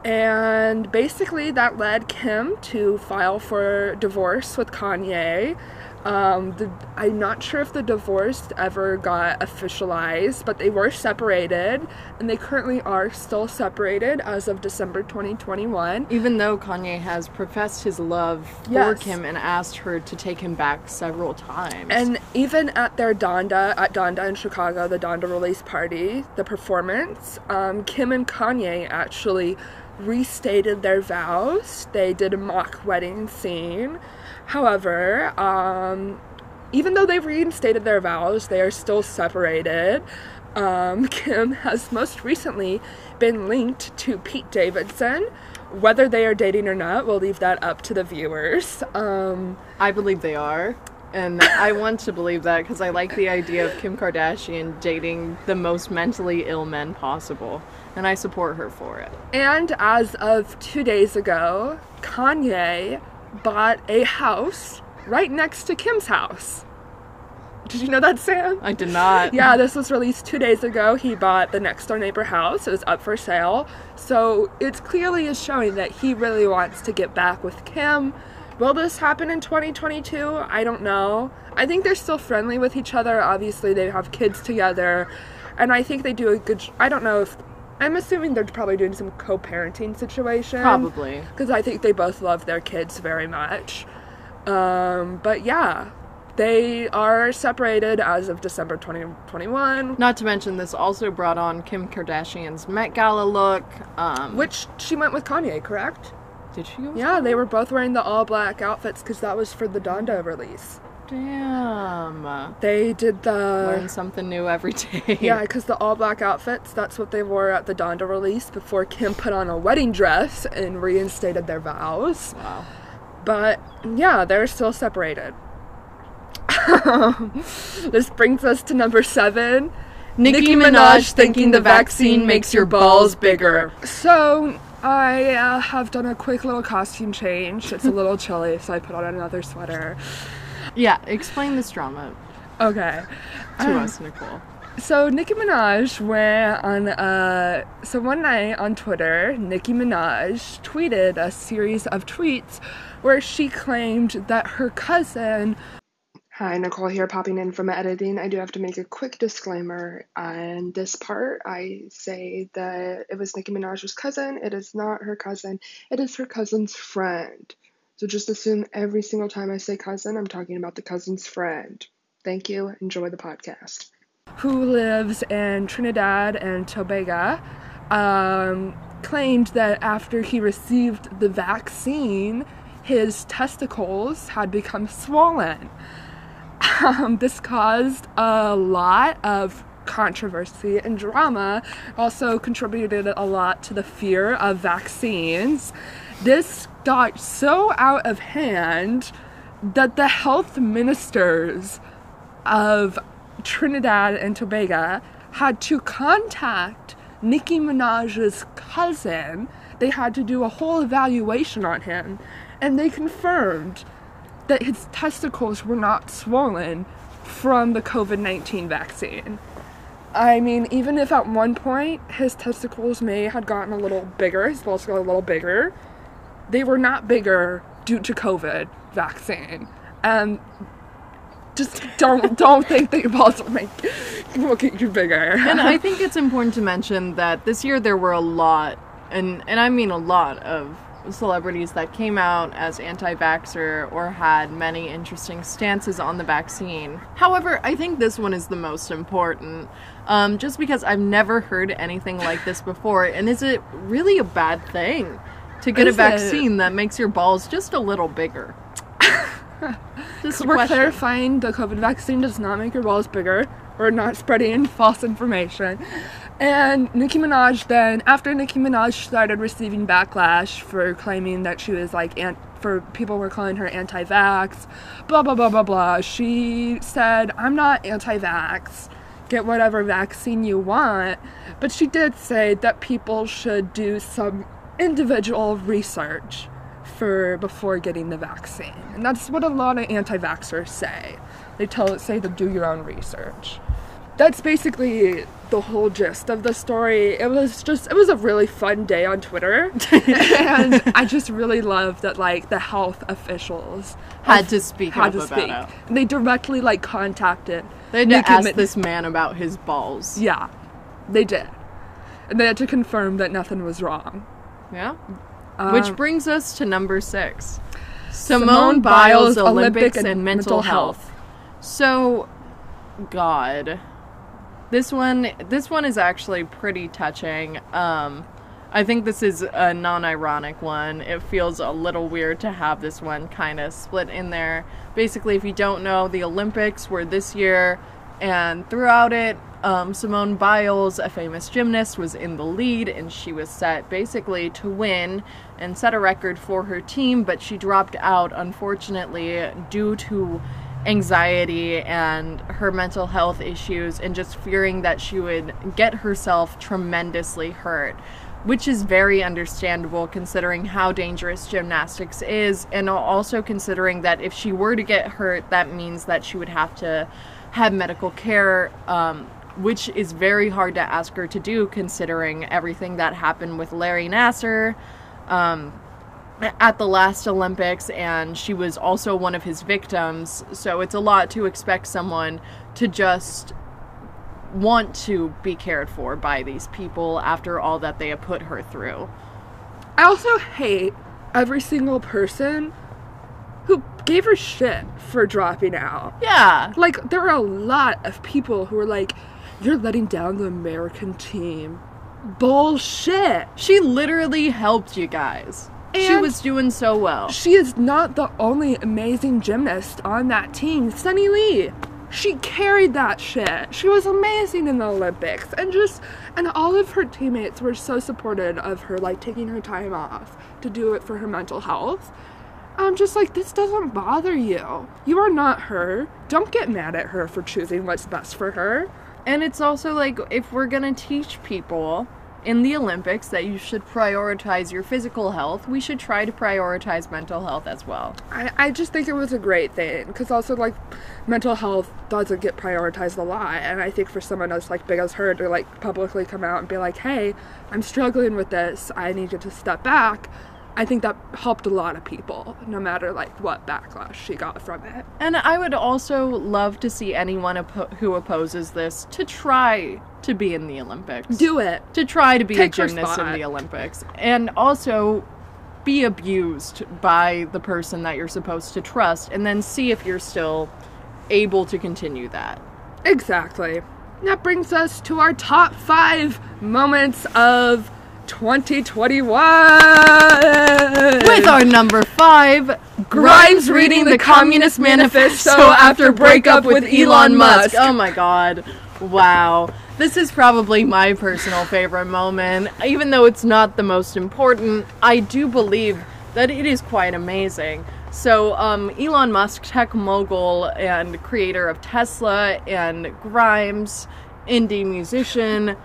S1: And basically, that led Kim to file for divorce with Kanye. Um, the, I'm not sure if the divorce ever got officialized, but they were separated, and they currently are still separated as of December 2021.
S2: Even though Kanye has professed his love for Kim and asked her to take him back several times.
S1: And even at their Donda, at Donda in Chicago, the Donda release party, the performance, um, Kim and Kanye actually restated their vows. They did a mock wedding scene. However, um, even though they've reinstated their vows, they are still separated. Um, Kim has most recently been linked to Pete Davidson. Whether they are dating or not, we'll leave that up to the viewers. Um,
S2: I believe they are. And I want to believe that because I like the idea of Kim Kardashian dating the most mentally ill men possible. And I support her for it.
S1: And as of two days ago, Kanye bought a house right next to Kim's house. Did you know that, Sam?
S2: I did not.
S1: Yeah, this was released two days ago. He bought the next door neighbor house. It was up for sale. So it's clearly is showing that he really wants to get back with Kim. Will this happen in 2022? I don't know. I think they're still friendly with each other. Obviously, they have kids together. And I think they do a good. I don't know if. I'm assuming they're probably doing some co parenting situation.
S2: Probably.
S1: Because I think they both love their kids very much. Um, but yeah, they are separated as of December 2021,
S2: Not to mention, this also brought on Kim Kardashian's Met Gala look. Um,
S1: which she went with Kanye, correct?
S2: did she go?
S1: Yeah, they were both wearing the all black outfits because that was for the Donda release.
S2: Damn.
S1: They did the.
S2: Learn something new every day.
S1: Yeah, because the all black outfits, that's what they wore at the Donda release before Kim put on a wedding dress and reinstated their vows.
S2: Wow.
S1: But yeah, they're still separated. this brings us to number seven.
S2: Nicki Minaj thinking the vaccine makes your balls bigger.
S1: So I uh, have done a quick little costume change. It's a little chilly, so I put on another sweater.
S2: Yeah, explain this drama
S1: Okay.
S2: to
S1: Um,
S2: us, Nicole.
S1: So Nicki Minaj went on uh so one night on Twitter, Nicki Minaj tweeted a series of tweets where she claimed that her cousin Hi, Nicole here, popping in from editing. I do have to make a quick disclaimer on this part. I say that it was Nicki Minaj's cousin. It is not her cousin. It is her cousin's friend. So just assume every single time I say cousin, I'm talking about the cousin's friend. Thank you. Enjoy the podcast who lives in Trinidad and Tobago, um, claimed that after he received the vaccine, his testicles had become swollen. Um, this caused a lot of controversy and drama, also contributed a lot to the fear of vaccines. This got so out of hand that the health ministers of Trinidad and Tobago had to contact Nicki Minaj's cousin. They had to do a whole evaluation on him, and they confirmed that his testicles were not swollen from the COVID 19 vaccine. I mean, even if at one point his testicles may have gotten a little bigger, his balls got a little bigger, they were not bigger due to COVID vaccine. And just don't don't think that your balls will make will get you bigger.
S2: and I think it's important to mention that this year there were a lot, and and I mean a lot of celebrities that came out as anti-vaxxer or had many interesting stances on the vaccine. However, I think this one is the most important, um, just because I've never heard anything like this before. And is it really a bad thing to get a
S1: it?
S2: vaccine that makes your balls just a little bigger? just
S1: We're
S2: question.
S1: clarifying the COVID vaccine does not make your balls bigger. We're not spreading false information. And Nicki Minaj then, after Nicki Minaj started receiving backlash for claiming that she was like, ant- for people were calling her anti vax, blah, blah, blah, blah, blah, she said, I'm not anti vax. Get whatever vaccine you want. But she did say that people should do some individual research for before getting the vaccine. And that's what a lot of anti-vaxxers say. They tell say to do your own research. That's basically the whole gist of the story. It was just it was a really fun day on Twitter. and I just really love that like the health officials
S2: Had to speak
S1: had to
S2: about
S1: speak. And they directly like contacted
S2: They to ask this man about his balls.
S1: Yeah. They did. And they had to confirm that nothing was wrong.
S2: Yeah.
S1: Um,
S2: Which brings us to number six Simone,
S1: Simone
S2: Biles,
S1: Biles,
S2: Olympics,
S1: Olympic
S2: and,
S1: and
S2: mental,
S1: mental
S2: health.
S1: health.
S2: So, God. This one this one is actually pretty touching. Um I think this is a non-ironic one. It feels a little weird to have this one kind of split in there. Basically, if you don't know, the Olympics were this year and throughout it um, Simone Biles, a famous gymnast, was in the lead and she was set basically to win and set a record for her team, but she dropped out unfortunately due to anxiety and her mental health issues and just fearing that she would get herself tremendously hurt. Which is very understandable considering how dangerous gymnastics is, and also considering that if she were to get hurt, that means that she would have to have medical care, um, which is very hard to ask her to do considering everything that happened with Larry Nassar um, at the last Olympics, and she was also one of his victims. So it's a lot to expect someone to just want to be cared for by these people after all that they have put her through.
S1: I also hate every single person who gave her shit for dropping out.
S2: Yeah.
S1: Like, there were a lot of people who were like, you're letting down the American team. Bullshit.
S2: She literally helped you guys. she was doing so well.
S1: She is not the only amazing gymnast on that team. Suni Lee. She carried that shit. She was amazing in the Olympics. And just and all of her teammates were so supportive of her like taking her time off to do it for her mental health. I'm just like this doesn't bother you. You are not her. Don't get mad at her for choosing what's best for her.
S2: And it's also like if we're going to teach people in the Olympics that you should prioritize your physical health, we should try to prioritize mental health as well.
S1: I, I just think it was a great thing because also like mental health doesn't get prioritized a lot. And i think for someone as like big as her to like publicly come out and be like hey i'm struggling with this. I need you to step back i think that helped a lot of people no matter like what backlash she got from it.
S2: And I would also love to see anyone oppo- who opposes this to try to be in the Olympics.
S1: do it.
S2: To try to be
S1: Take
S2: a gymnast in the Olympics. And also be abused by the person that you're supposed to trust and then see if you're still able to continue that.
S1: exactly. That brings us to our top five moments of 2021
S2: With our number five, Grimes reading the Communist Manifesto after breakup with Elon Musk. Oh my god. Wow. This is probably my personal favorite moment. Even though it's not the most important, I do believe that it is quite amazing. So, um, Elon Musk, tech mogul and creator of Tesla and Grimes, indie musician,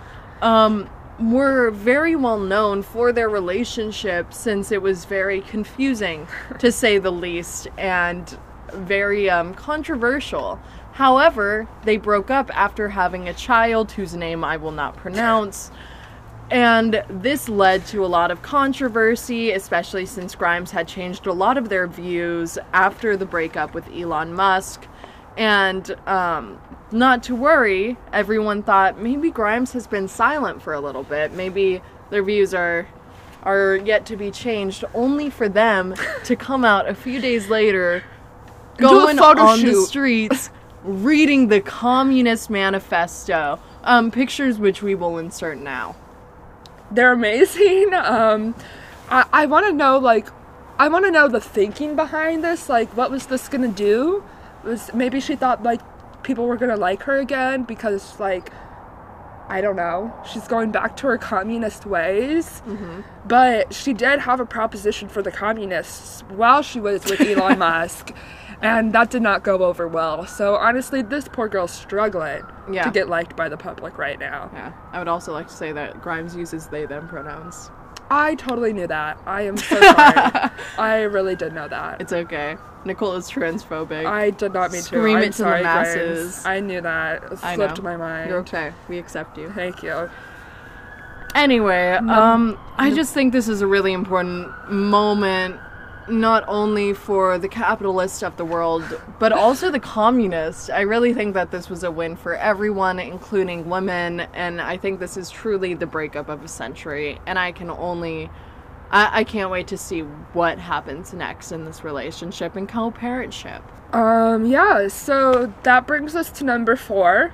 S2: um, were very well known for their relationship since it was very confusing, to say the least, and very um, controversial. However, they broke up after having a child whose name I will not pronounce. And this led to a lot of controversy, especially since Grimes had changed a lot of their views after the breakup with Elon Musk. And um, not to worry, everyone thought maybe Grimes has been silent for a little bit. Maybe their views are are yet to be changed, only for them to come out a few days later, going on the streets, reading the Communist Manifesto. Um, pictures which we will insert now.
S1: They're amazing. Um, I, I want to know, like, I want to know the thinking behind this. Like, what was this gonna do? Was maybe she thought like people were gonna like her again because like I don't know. She's going back to her communist ways. Mm-hmm. But she did have a proposition for the communists while she was with Elon Musk. And that did not go over well. So honestly, this poor girl's struggling
S2: Yeah.
S1: to get liked by the public right now.
S2: Yeah, I would also like to say that Grimes uses they them pronouns.
S1: I totally knew that. I am so sorry. I really did know that.
S2: It's okay. Nicole is transphobic.
S1: I did not mean
S2: Scream
S1: to.
S2: it
S1: I'm
S2: to the masses.
S1: Grace. I knew that. It
S2: I
S1: slipped
S2: know.
S1: my mind.
S2: You're okay. We accept you.
S1: Thank you.
S2: Anyway, um, I just think this is a really important moment, not only for the capitalists of the world, but also the communists. I really think that this was a win for everyone, including women, and I think this is truly the breakup of a century. And I can only, I, I can't wait to see what happens next in this relationship and co-parentship.
S1: Um, yeah, so that brings us to number four.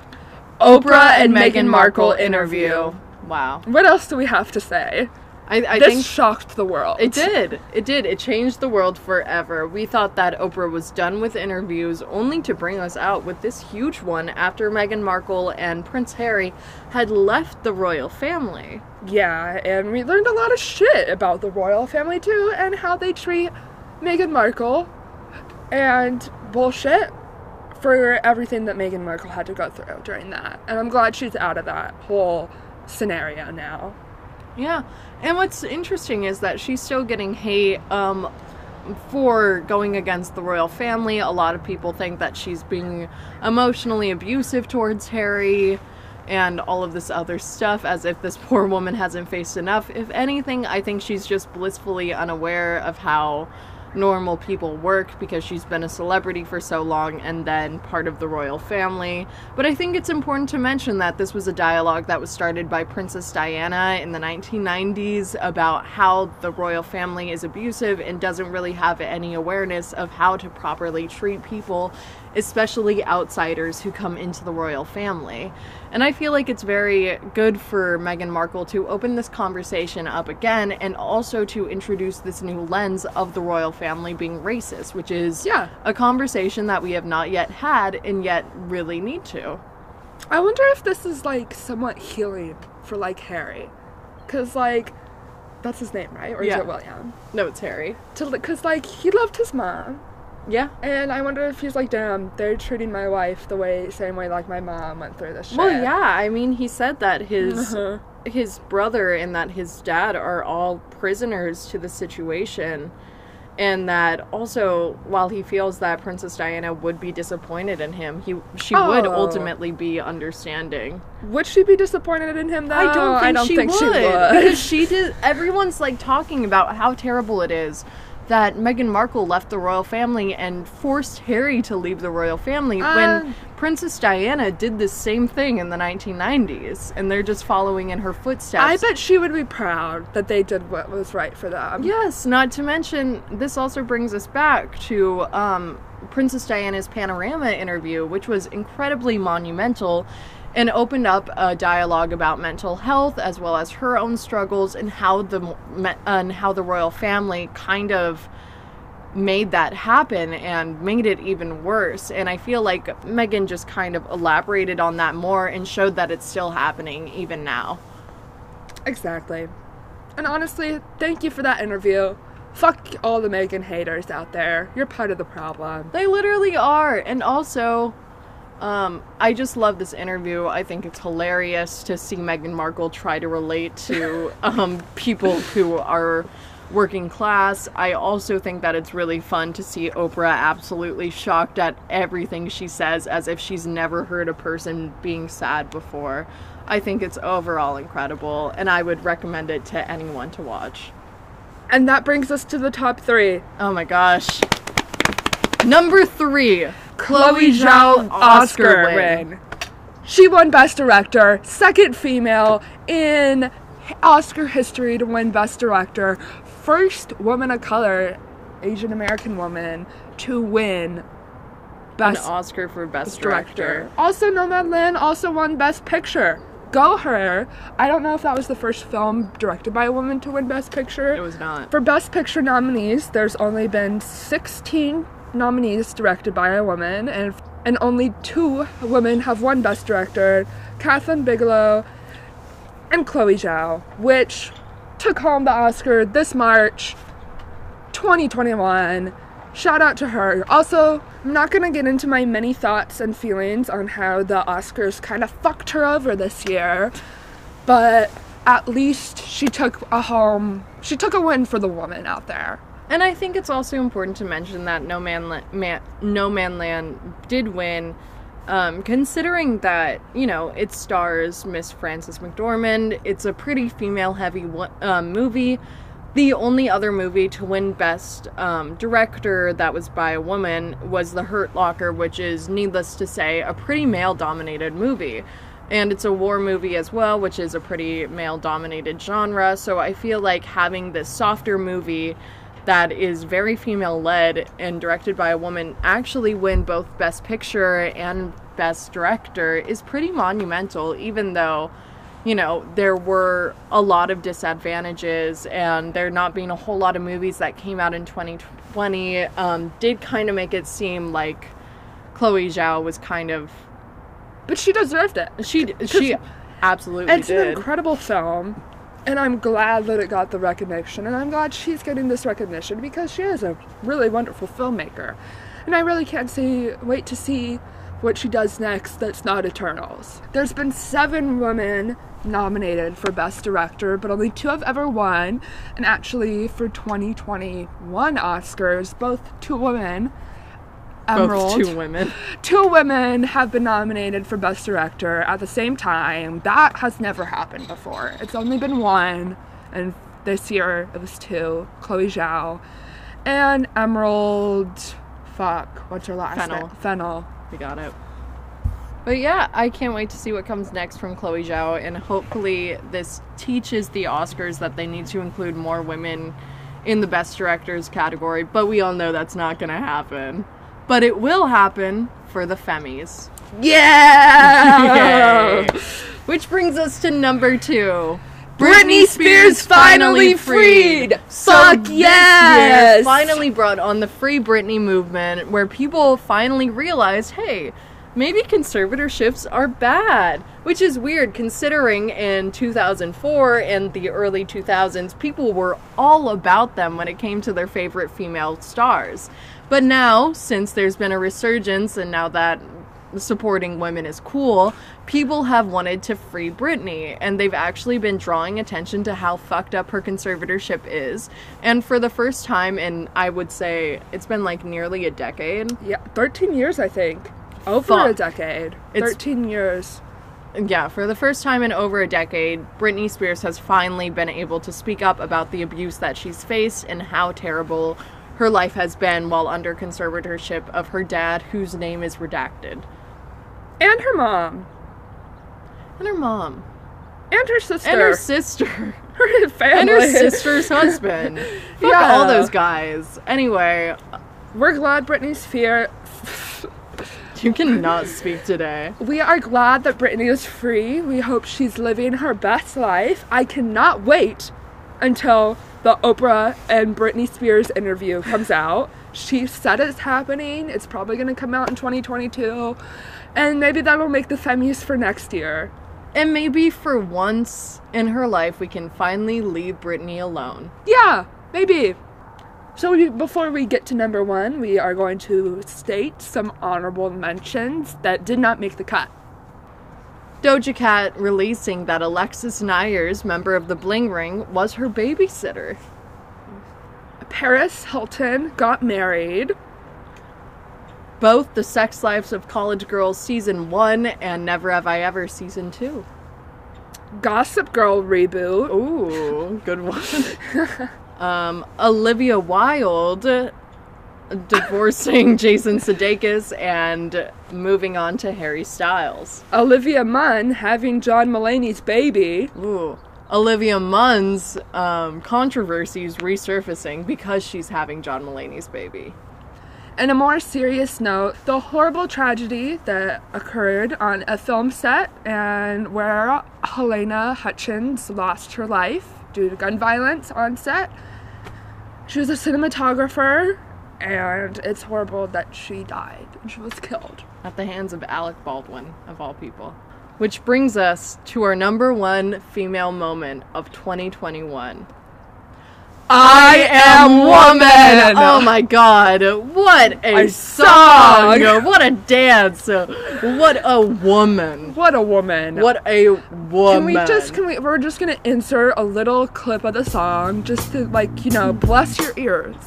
S2: Oprah and Meghan Markle interview. Wow.
S1: What else do we have to say?
S2: I, I
S1: this
S2: think
S1: shocked the world.
S2: It did. It did. It changed the world forever. We thought that Oprah was done with interviews only to bring us out with this huge one after Meghan Markle and Prince Harry had left the royal family.
S1: Yeah, and we learned a lot of shit about the royal family too and how they treat Meghan Markle and bullshit for everything that Meghan Markle had to go through during that. And I'm glad she's out of that whole scenario now.
S2: Yeah. And what's interesting is that she's still getting hate um for going against the royal family. A lot of people think that she's being emotionally abusive towards Harry and all of this other stuff as if this poor woman hasn't faced enough. If anything, I think she's just blissfully unaware of how normal people work because she's been a celebrity for so long and then part of the royal family. But I think it's important to mention that this was a dialogue that was started by Princess Diana in the 1990s about how the royal family is abusive and doesn't really have any awareness of how to properly treat people, especially outsiders who come into the royal family. And I feel like it's very good for Meghan Markle to open this conversation up again and also to introduce this new lens of the royal family being racist, which is
S1: Yeah.
S2: a conversation that we have not yet had and yet really need to.
S1: I wonder if this is like somewhat healing for like Harry. Cause like that's his name, right? Or
S2: Yeah.
S1: is it William?
S2: No, it's Harry.
S1: To cause like he loved his mom.
S2: Yeah.
S1: And I wonder if he's like, damn, they're treating my wife the way same way like my mom went through this shit.
S2: Well, yeah. I mean, he said that his
S1: Uh-huh.
S2: his brother and that his dad are all prisoners to the situation, and that also while he feels that Princess Diana would be disappointed in him, he she would
S1: Oh.
S2: ultimately be understanding.
S1: Would she be disappointed in him though?
S2: I don't think,
S1: I don't
S2: she,
S1: think
S2: would,
S1: she would.
S2: because she did. Everyone's like talking about how terrible it is. That Meghan Markle left the royal family and forced Harry to leave the royal family when
S1: Um,
S2: Princess Diana did the same thing in the 1990s, and they're just following in her footsteps.
S1: I bet she would be proud that they did what was right for them.
S2: Yes, not to mention, this also brings us back to um, Princess Diana's Panorama interview, which was incredibly monumental and opened up a dialogue about mental health as well as her own struggles and how the and how the royal family kind of made that happen and made it even worse. And I feel like Meghan just kind of elaborated on that more and showed that it's still happening even now.
S1: Exactly. And honestly, thank you for that interview. Fuck all the Meghan haters out there. You're part of the problem.
S2: They literally are. And also, Um, I just love this interview. I think it's hilarious to see Meghan Markle try to relate to um, people who are working class. I also think that it's really fun to see Oprah absolutely shocked at everything she says as if she's never heard a person being sad before. I think it's overall incredible, and I would recommend it to anyone to watch.
S1: And that brings us to the top three.
S2: Oh my gosh. Number three
S1: Chloe Zhao Oscar win. She won Best Director, second female in Oscar history to win Best Director, first woman of color, Asian American woman, to win
S2: An
S1: Best
S2: Oscar for Best
S1: Director.
S2: Director.
S1: Also, Nomadland also won Best Picture. Go her! I don't know if that was the first film directed by a woman to win Best Picture.
S2: It was not.
S1: For Best Picture nominees, there's only been 16 nominees directed by a woman, and and only two women have won Best Director: Kathleen Bigelow and Chloe Zhao, which took home the Oscar this March, 2021. Shout out to her. Also, I'm not gonna get into my many thoughts and feelings on how the Oscars kind of fucked her over this year, but at least she took a home. She took a win for the woman out there.
S2: And I think it's also important to mention that No Man, La- Man No Man Land did win, um, considering that you know it stars Miss Frances McDormand. It's a pretty female-heavy um, movie. The only other movie to win Best um, Director that was by a woman was The Hurt Locker, which is, needless to say, a pretty male-dominated movie. And it's a war movie as well, which is a pretty male dominated genre. So I feel like having this softer movie that is very female led and directed by a woman actually win both Best Picture and Best Director is pretty monumental, even though, you know, there were a lot of disadvantages and there not being a whole lot of movies that came out in 2020 um, did kind of make it seem like Chloe Zhao was kind of
S1: But she deserved it.
S2: she she absolutely
S1: It's an incredible film, and I'm glad that it got the recognition, and I'm glad she's getting this recognition because she is a really wonderful filmmaker, and I really can't see wait to see what she does next. That's not Eternals. There's been seven women nominated for Best Director, but only two have ever won, and actually for 2021 Oscars, both two women. Emerald,
S2: Both two women.
S1: two women have been nominated for Best Director at the same time. That has never happened before. It's only been one, and this year it was two Chloe Zhao and Emerald. Fuck, what's her last
S2: Fennell.
S1: name? Fennell.
S2: We got it. But yeah, I can't wait to see what comes next from Chloe Zhao, and hopefully this teaches the Oscars that they need to include more women in the Best Directors category. But we all know that's not going to happen. But it will happen for the Femmies.
S1: Yeah!
S2: Yay. Which brings us to number two.
S1: Britney Spears finally freed! Fuck
S2: this
S1: yes!
S2: finally brought on the Free Britney movement where people finally realized, hey, maybe conservatorships are bad. Which is weird considering in 2004 and the early 2000s, people were all about them when it came to their favorite female stars. But now, since there's been a resurgence and now that supporting women is cool, people have wanted to free Britney, and they've actually been drawing attention to how fucked up her conservatorship is. And for the first time in, I would say, it's been like nearly a decade.
S1: Yeah, 13 years, I think. Over a
S2: Fuck.
S1: decade.
S2: It's-
S1: 13 years.
S2: Yeah, for the first time in over a decade, Britney Spears has finally been able to speak up about the abuse that she's faced and how terrible her life has been while under conservatorship of her dad, whose name is redacted,
S1: And her mom.
S2: and her mom,
S1: And her sister.
S2: and her sister.
S1: her family.
S2: and her sister's husband. Fuck
S1: Yeah.
S2: all those guys. Anyway,
S1: We're glad Britney's fear.
S2: you cannot speak today.
S1: We are glad that Britney is free. We hope she's living her best life. I cannot wait until the Oprah and Britney Spears interview comes out. She said it's happening. It's probably going to come out in 2022. And maybe that'll make the Femmies for next year.
S2: And maybe for once in her life, we can finally leave Britney alone.
S1: Yeah, maybe. So we, before we get to number one, we are going to state some honorable mentions that did not make the cut.
S2: Doja Cat releasing that Alexis Neiers, member of the Bling Ring, was her babysitter.
S1: Paris Hilton got married.
S2: Both The Sex Lives of College Girls Season 1 and Never Have I Ever Season 2.
S1: Gossip Girl reboot.
S2: Ooh, good one. um, Olivia Wilde divorcing Jason Sudeikis and moving on to Harry Styles.
S1: Olivia Munn having John Mulaney's baby.
S2: Ooh. Olivia Munn's um, controversies resurfacing because she's having John Mulaney's baby.
S1: And a more serious note, the horrible tragedy that occurred on a film set and where Halyna Hutchins lost her life due to gun violence on set. She was a cinematographer and it's horrible that she died and she was killed.
S2: At the hands of Alec Baldwin, of all people. Which brings us to our number one female moment of 2021.
S1: I am woman!
S2: Oh my god, what a,
S1: A
S2: song!
S1: song!
S2: What a dance! What a woman!
S1: What a woman.
S2: What a woman!
S1: Can we just can we we're just gonna insert a little clip of the song just to like, you know, bless your ears.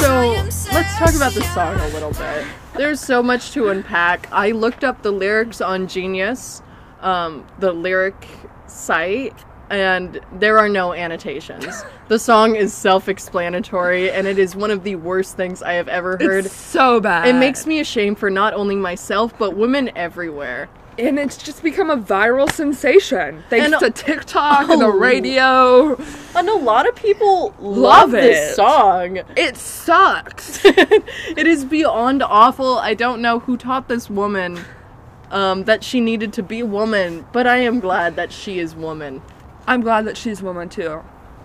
S1: Let's do it.
S2: So let's talk about the song a little bit. There's so much to unpack. I looked up the lyrics on Genius, um, the lyric site, and there are no annotations. The song is self-explanatory, and it is one of the worst things I have ever heard.
S1: It's so bad.
S2: It makes me ashamed for not only myself but women everywhere.
S1: And it's just become a viral sensation thanks
S2: And-
S1: to TikTok and the
S2: Oh.
S1: radio.
S2: And a lot of people love,
S1: Love
S2: this
S1: it.
S2: song.
S1: It sucks.
S2: it is beyond awful. I don't know who taught this woman um, that she needed to be a woman, but I am glad that she is woman.
S1: I'm glad that she's woman too.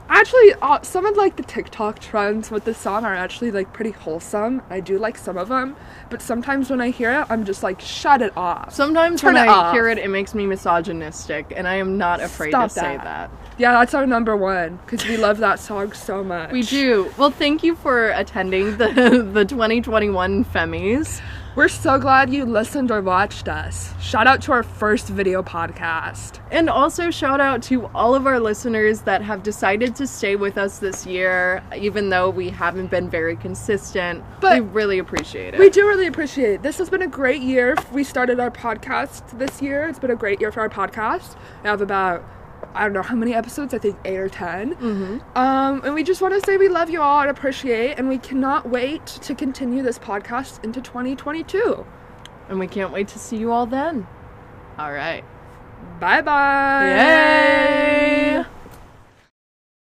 S1: Actually, uh, some of like the TikTok trends with this song are actually like pretty wholesome. I do like some of them, but sometimes when I hear it, I'm just like, shut it off.
S2: Sometimes
S1: Turn
S2: when I
S1: off.
S2: hear it, it makes me misogynistic, and I am not afraid
S1: Stop
S2: to say
S1: that.
S2: that.
S1: Yeah, that's our number one because we love that song so much.
S2: We do. Well, thank you for attending the the 2021 Femmies.
S1: We're so glad you listened or watched us. Shout out to our first video podcast.
S2: And also, shout out to all of our listeners that have decided to stay with us this year, even though we haven't been very consistent.
S1: But-
S2: we really appreciate it.
S1: We do really appreciate it. This has been a great year. We started our podcast this year. It's been a great year for our podcast. We have about I don't know how many episodes. I think eight or 10 Mm-hmm. Um, and we just want to say we love you all and appreciate, and we cannot wait to continue this podcast into 2022.
S2: And we can't wait to see you all then. All right.
S1: Bye bye.
S2: Yay!